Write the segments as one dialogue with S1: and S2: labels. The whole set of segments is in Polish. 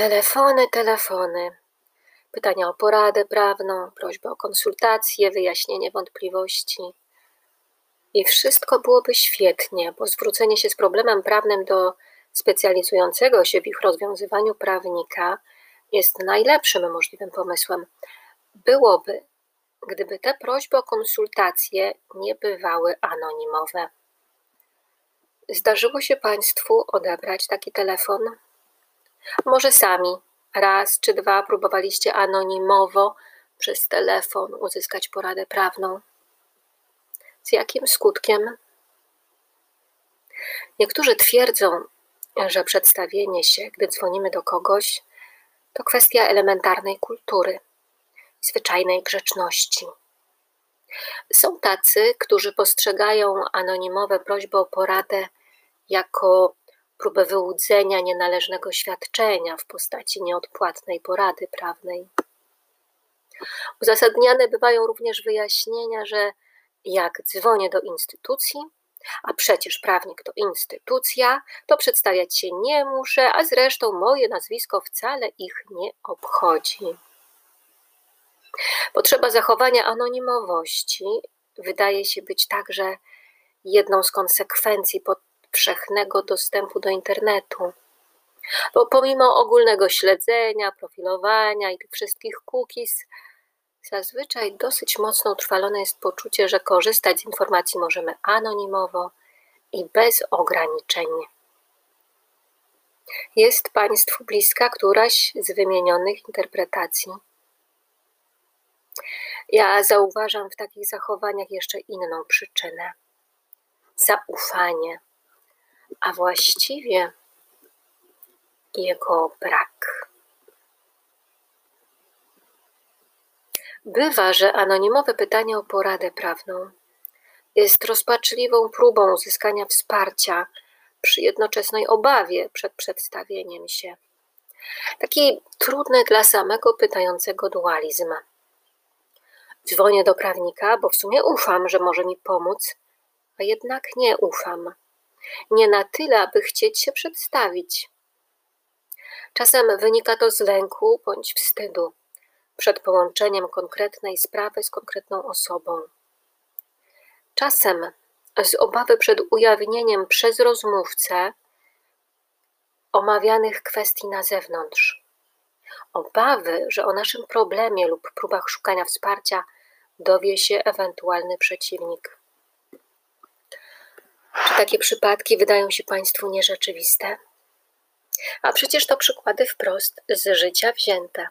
S1: Telefony, telefony. Pytania o poradę prawną, prośba o konsultację, wyjaśnienie wątpliwości. I wszystko byłoby świetnie, bo zwrócenie się z problemem prawnym do specjalizującego się w ich rozwiązywaniu prawnika jest najlepszym możliwym pomysłem. Byłoby, gdyby te prośby o konsultacje nie bywały anonimowe. Zdarzyło się Państwu odebrać taki telefon? Może sami raz czy dwa próbowaliście anonimowo przez telefon uzyskać poradę prawną. Z jakim skutkiem? Niektórzy twierdzą, że przedstawienie się, gdy dzwonimy do kogoś, to kwestia elementarnej kultury i zwyczajnej grzeczności. Są tacy, którzy postrzegają anonimowe prośby o poradę jako próbę wyłudzenia nienależnego świadczenia w postaci nieodpłatnej porady prawnej. Uzasadniane bywają również wyjaśnienia, że jak dzwonię do instytucji, a przecież prawnik to instytucja, to przedstawiać się nie muszę, a zresztą moje nazwisko wcale ich nie obchodzi. Potrzeba zachowania anonimowości wydaje się być także jedną z konsekwencji powszechnego dostępu do internetu. Bo pomimo ogólnego śledzenia, profilowania i tych wszystkich cookies, zazwyczaj dosyć mocno utrwalone jest poczucie, że korzystać z informacji możemy anonimowo i bez ograniczeń. Jest Państwu bliska któraś z wymienionych interpretacji? Ja zauważam w takich zachowaniach jeszcze inną przyczynę zaufanie a właściwie jego brak. Bywa, że anonimowe pytanie o poradę prawną jest rozpaczliwą próbą uzyskania wsparcia przy jednoczesnej obawie przed przedstawieniem się. Taki trudny dla samego pytającego dualizm. Dzwonię do prawnika, bo w sumie ufam, że może mi pomóc, a jednak nie ufam nie na tyle, aby chcieć się przedstawić. Czasem wynika to z lęku bądź wstydu przed połączeniem konkretnej sprawy z konkretną osobą. Czasem z obawy przed ujawnieniem przez rozmówcę omawianych kwestii na zewnątrz. Obawy, że o naszym problemie lub próbach szukania wsparcia dowie się ewentualny przeciwnik. Czy takie przypadki wydają się Państwu nierzeczywiste? A przecież to przykłady wprost z życia wzięte.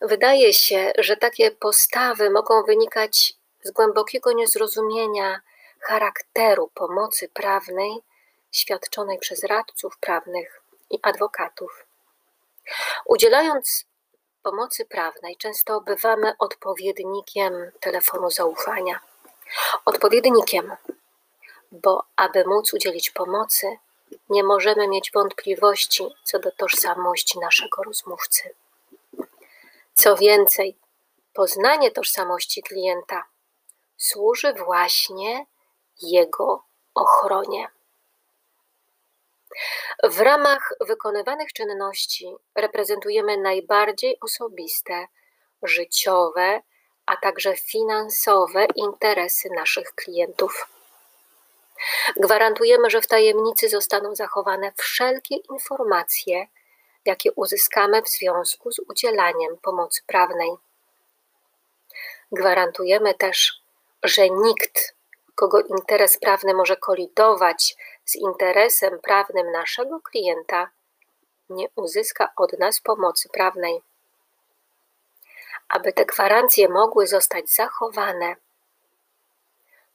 S1: Wydaje się, że takie postawy mogą wynikać z głębokiego niezrozumienia charakteru pomocy prawnej świadczonej przez radców prawnych i adwokatów. Udzielając pomocy prawnej, często bywamy odpowiednikiem telefonu zaufania. Odpowiednikiem, bo aby móc udzielić pomocy, nie możemy mieć wątpliwości co do tożsamości naszego rozmówcy. Co więcej, poznanie tożsamości klienta służy właśnie jego ochronie. W ramach wykonywanych czynności reprezentujemy najbardziej osobiste, życiowe, a także finansowe interesy naszych klientów. Gwarantujemy, że w tajemnicy zostaną zachowane wszelkie informacje, jakie uzyskamy w związku z udzielaniem pomocy prawnej. Gwarantujemy też, że nikt, kogo interes prawny może kolidować z interesem prawnym naszego klienta, nie uzyska od nas pomocy prawnej. Aby te gwarancje mogły zostać zachowane,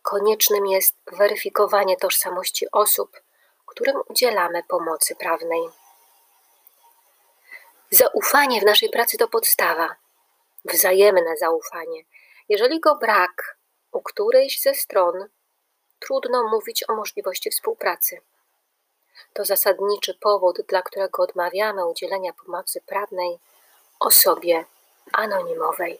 S1: koniecznym jest weryfikowanie tożsamości osób, którym udzielamy pomocy prawnej. Zaufanie w naszej pracy to podstawa, wzajemne zaufanie. Jeżeli go brak u którejś ze stron, trudno mówić o możliwości współpracy. To zasadniczy powód, dla którego odmawiamy udzielenia pomocy prawnej osobie anonimowej.